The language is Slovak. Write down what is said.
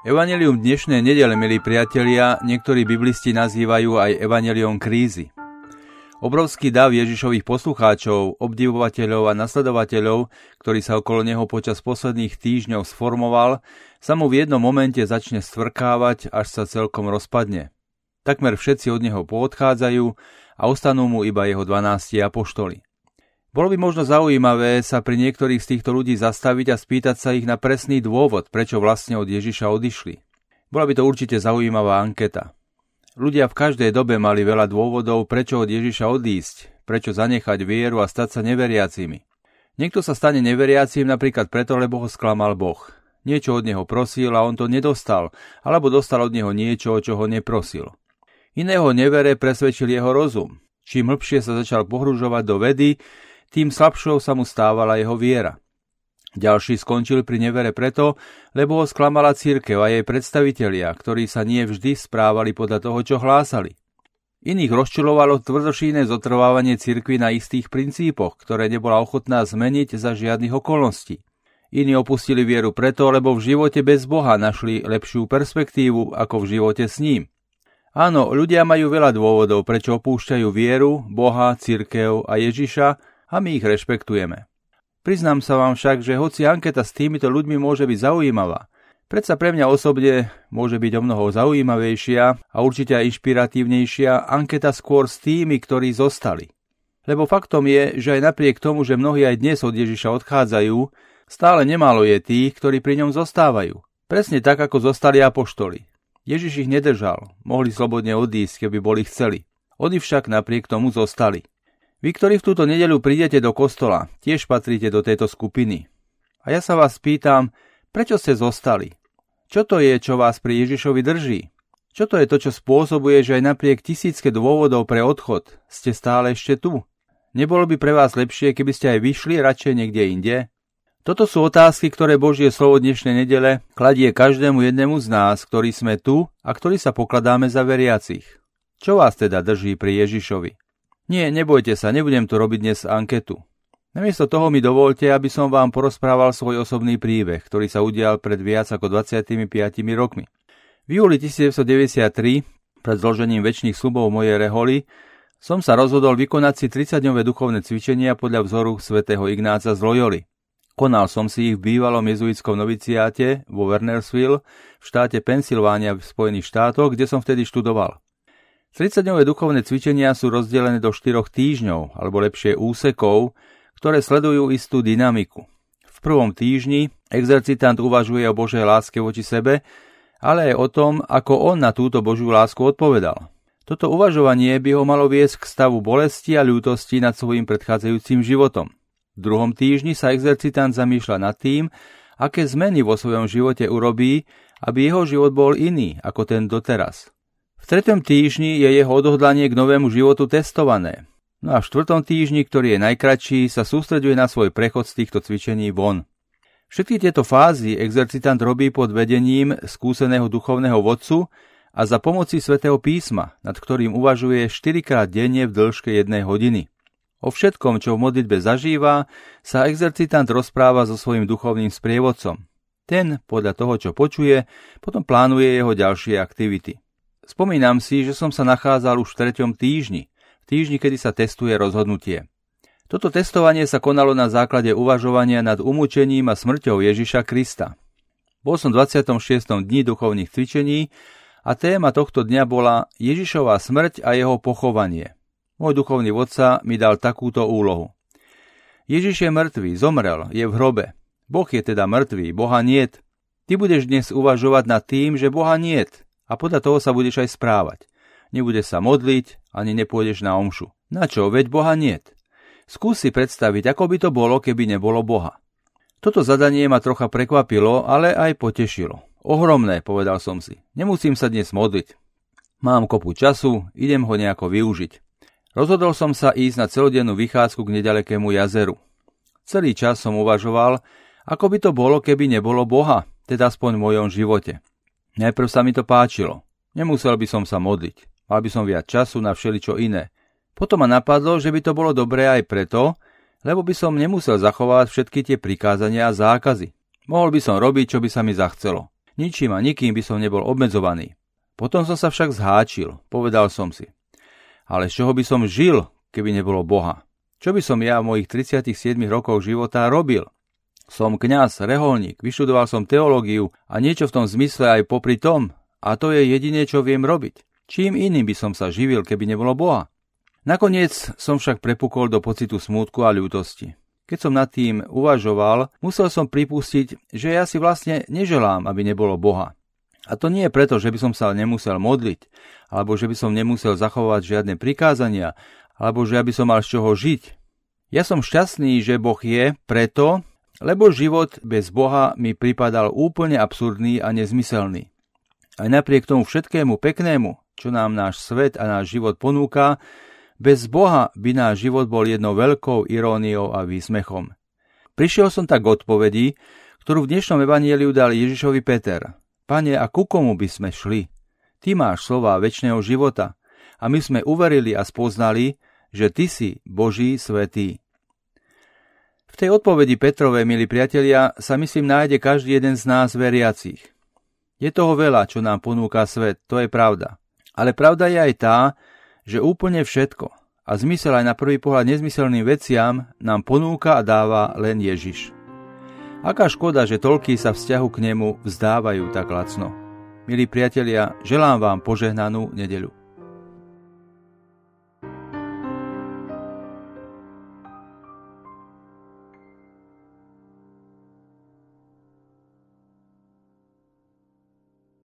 Evangelium dnešnej nedele, milí priatelia, niektorí biblisti nazývajú aj Evangelium krízy. Obrovský dav Ježišových poslucháčov, obdivovateľov a nasledovateľov, ktorý sa okolo neho počas posledných týždňov sformoval, sa mu v jednom momente začne stvrkávať, až sa celkom rozpadne. Takmer všetci od neho poodchádzajú a ostanú mu iba jeho 12 apoštoli. Bolo by možno zaujímavé sa pri niektorých z týchto ľudí zastaviť a spýtať sa ich na presný dôvod, prečo vlastne od Ježiša odišli. Bola by to určite zaujímavá anketa. Ľudia v každej dobe mali veľa dôvodov, prečo od Ježiša odísť, prečo zanechať vieru a stať sa neveriacimi. Niekto sa stane neveriacím napríklad preto, lebo ho sklamal Boh. Niečo od neho prosil a on to nedostal, alebo dostal od neho niečo, čo ho neprosil. Iného nevere presvedčil jeho rozum. Čím hĺbšie sa začal pohružovať do vedy, tým slabšou sa mu stávala jeho viera. Ďalší skončil pri nevere preto, lebo ho sklamala církev a jej predstavitelia, ktorí sa nie vždy správali podľa toho, čo hlásali. Iných rozčulovalo tvrdošíne zotrvávanie cirkvy na istých princípoch, ktoré nebola ochotná zmeniť za žiadnych okolností. Iní opustili vieru preto, lebo v živote bez Boha našli lepšiu perspektívu ako v živote s ním. Áno, ľudia majú veľa dôvodov, prečo opúšťajú vieru, Boha, cirkev a Ježiša, a my ich rešpektujeme. Priznám sa vám však, že hoci anketa s týmito ľuďmi môže byť zaujímavá, predsa pre mňa osobne môže byť o mnoho zaujímavejšia a určite aj inšpiratívnejšia anketa skôr s tými, ktorí zostali. Lebo faktom je, že aj napriek tomu, že mnohí aj dnes od Ježiša odchádzajú, stále nemálo je tých, ktorí pri ňom zostávajú. Presne tak, ako zostali apoštoli. Ježiš ich nedržal, mohli slobodne odísť, keby boli chceli. Oni však napriek tomu zostali. Vy, ktorí v túto nedeľu prídete do kostola, tiež patríte do tejto skupiny. A ja sa vás pýtam, prečo ste zostali? Čo to je, čo vás pri Ježišovi drží? Čo to je to, čo spôsobuje, že aj napriek tisícke dôvodov pre odchod ste stále ešte tu? Nebolo by pre vás lepšie, keby ste aj vyšli radšej niekde inde? Toto sú otázky, ktoré Božie slovo dnešnej nedele kladie každému jednému z nás, ktorí sme tu a ktorí sa pokladáme za veriacich. Čo vás teda drží pri Ježišovi? Nie, nebojte sa, nebudem tu robiť dnes anketu. Namiesto toho mi dovolte, aby som vám porozprával svoj osobný príbeh, ktorý sa udial pred viac ako 25 rokmi. V júli 1993, pred zložením väčšných slubov mojej reholi, som sa rozhodol vykonať si 30-dňové duchovné cvičenia podľa vzoru svätého Ignáca z Loyoli. Konal som si ich v bývalom jezuitskom noviciáte vo Wernersville v štáte Pensylvánia v Spojených štátoch, kde som vtedy študoval. 30-dňové duchovné cvičenia sú rozdelené do 4 týždňov, alebo lepšie úsekov, ktoré sledujú istú dynamiku. V prvom týždni exercitant uvažuje o Božej láske voči sebe, ale aj o tom, ako on na túto Božiu lásku odpovedal. Toto uvažovanie by ho malo viesť k stavu bolesti a ľútosti nad svojim predchádzajúcim životom. V druhom týždni sa exercitant zamýšľa nad tým, aké zmeny vo svojom živote urobí, aby jeho život bol iný ako ten doteraz. V tretom týždni je jeho odhodlanie k novému životu testované. No a v štvrtom týždni, ktorý je najkračší, sa sústreďuje na svoj prechod z týchto cvičení von. Všetky tieto fázy exercitant robí pod vedením skúseného duchovného vodcu a za pomoci svätého písma, nad ktorým uvažuje 4 krát denne v dĺžke jednej hodiny. O všetkom, čo v modlitbe zažíva, sa exercitant rozpráva so svojím duchovným sprievodcom. Ten, podľa toho, čo počuje, potom plánuje jeho ďalšie aktivity. Spomínam si, že som sa nachádzal už v treťom týždni, v týždni, kedy sa testuje rozhodnutie. Toto testovanie sa konalo na základe uvažovania nad umúčením a smrťou Ježiša Krista. Bol som v 26. dni duchovných cvičení a téma tohto dňa bola Ježišová smrť a jeho pochovanie. Môj duchovný vodca mi dal takúto úlohu. Ježiš je mŕtvý, zomrel, je v hrobe. Boh je teda mŕtvý, Boha niet. Ty budeš dnes uvažovať nad tým, že Boha niet a podľa toho sa budeš aj správať. Nebudeš sa modliť, ani nepôjdeš na omšu. Na čo? Veď Boha niet. Skús si predstaviť, ako by to bolo, keby nebolo Boha. Toto zadanie ma trocha prekvapilo, ale aj potešilo. Ohromné, povedal som si. Nemusím sa dnes modliť. Mám kopu času, idem ho nejako využiť. Rozhodol som sa ísť na celodennú vychádzku k nedalekému jazeru. Celý čas som uvažoval, ako by to bolo, keby nebolo Boha, teda aspoň v mojom živote. Najprv sa mi to páčilo. Nemusel by som sa modliť. Mal by som viac času na všeličo iné. Potom ma napadlo, že by to bolo dobré aj preto, lebo by som nemusel zachovať všetky tie prikázania a zákazy. Mohol by som robiť, čo by sa mi zachcelo. Ničím a nikým by som nebol obmedzovaný. Potom som sa však zháčil, povedal som si. Ale z čoho by som žil, keby nebolo Boha? Čo by som ja v mojich 37 rokoch života robil? Som kňaz, reholník, vyštudoval som teológiu a niečo v tom zmysle aj popri tom, a to je jediné, čo viem robiť. Čím iným by som sa živil, keby nebolo Boha? Nakoniec som však prepukol do pocitu smútku a ľútosti. Keď som nad tým uvažoval, musel som pripustiť, že ja si vlastne neželám, aby nebolo Boha. A to nie je preto, že by som sa nemusel modliť, alebo že by som nemusel zachovať žiadne prikázania, alebo že by som mal z čoho žiť. Ja som šťastný, že Boh je preto, lebo život bez Boha mi pripadal úplne absurdný a nezmyselný. Aj napriek tomu všetkému peknému, čo nám náš svet a náš život ponúka, bez Boha by náš život bol jednou veľkou iróniou a výsmechom. Prišiel som tak k odpovedi, ktorú v dnešnom evaníliu dal Ježišovi Peter. Pane, a ku komu by sme šli? Ty máš slova väčšného života a my sme uverili a spoznali, že Ty si Boží svetý. Tej odpovedi Petrovej, milí priatelia, sa myslím nájde každý jeden z nás veriacich. Je toho veľa, čo nám ponúka svet, to je pravda. Ale pravda je aj tá, že úplne všetko a zmysel aj na prvý pohľad nezmyselným veciam nám ponúka a dáva len Ježiš. Aká škoda, že toľký sa vzťahu k nemu vzdávajú tak lacno. Milí priatelia, želám vám požehnanú nedeľu.